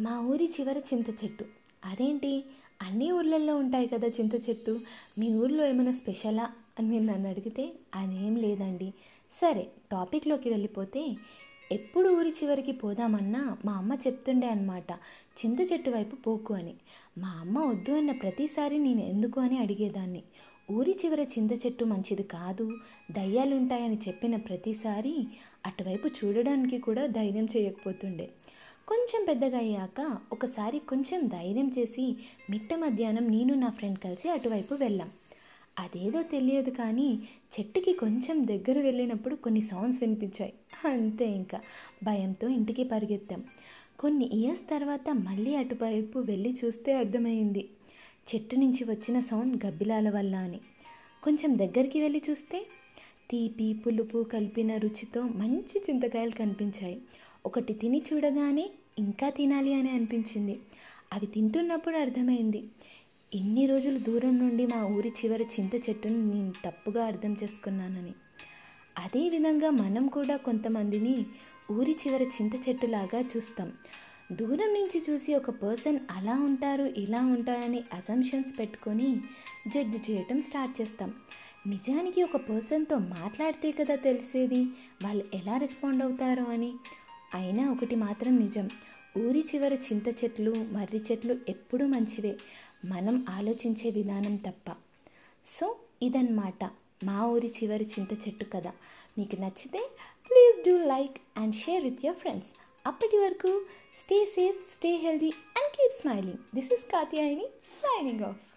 మా ఊరి చివర చింత చెట్టు. అదేంటి? అన్ని ఊర్లలో ఉంటాయి కదా చింత చెట్టు. మీ ఊర్లో ఏమైనా స్పెషలా అని మీరు నన్ను అడిగితే అదేం లేదండి. సరే టాపిక్లోకి వెళ్ళిపోతే ఎప్పుడు ఊరి చివరికి పోదామన్నా మా అమ్మ చెప్తుండే అనమాట చింత చెట్టు వైపు పోకు అని. మా అమ్మ వద్దు అన్న ప్రతిసారి నేను ఎందుకు అని అడిగేదాన్ని. ఊరి చివర చింత చెట్టు మంచిది కాదు దయ్యాలుంటాయని చెప్పిన ప్రతిసారి అటువైపు చూడడానికి కూడా ధైర్యం చేయకపోతుండే. కొంచెం పెద్దగా అయ్యాక ఒకసారి కొంచెం ధైర్యం చేసి మిట్ట మధ్యాహ్నం నేను నా ఫ్రెండ్ కలిసి అటువైపు వెళ్ళాం. అదేదో తెలియదు కానీ చెట్టుకి కొంచెం దగ్గర వెళ్ళినప్పుడు కొన్ని సౌండ్స్ వినిపించాయి. అంతే ఇంకా. భయంతో ఇంటికి పరిగెత్తాం. కొన్ని ఇయర్స్ తర్వాత మళ్ళీ అటువైపు వెళ్ళి చూస్తే అర్థమైంది. చెట్టు నుంచి వచ్చిన సౌండ్ గబ్బిలాల వల్ల అని. కొంచెం దగ్గరికి వెళ్ళి చూస్తే తీపి పులుపు కలిపిన రుచితో మంచి చింతకాయలు కనిపించాయి. ఒకటి తిని చూడగానే ఇంకా తినాలి అని అనిపించింది. అవి తింటున్నప్పుడు అర్థమైంది. ఇన్ని రోజులు దూరం నుండి మా ఊరి చివరి చింత చెట్టును నేను తప్పుగా అర్థం చేసుకున్నానని. అదేవిధంగా మనం కూడా కొంతమందిని ఊరి చివర చింత చెట్టులాగా చూస్తాం. దూరం నుంచి చూసి ఒక పర్సన్ అలా ఉంటారు ఇలా ఉంటారని అజంప్షన్స్ పెట్టుకొని జడ్జ్ చేయటం స్టార్ట్ చేస్తాం. నిజానికి ఒక పర్సన్తో మాట్లాడితే కదా తెలిసేది? వాళ్ళు ఎలా రెస్పాండ్ అవుతారో అని. అయినా ఒకటి మాత్రం నిజం. ఊరి చివర చింత చెట్లు మర్రి చెట్లు ఎప్పుడూ మంచివే. మనం ఆలోచించే విధానం తప్ప. సో ఇదన్నమాట మా ఊరి చివరి చింత చెట్టు కథ. మీకు నచ్చితే please do like and share with your friends. అప్పటి వరకు stay safe stay healthy and keep smiling. This is Katyayini signing off.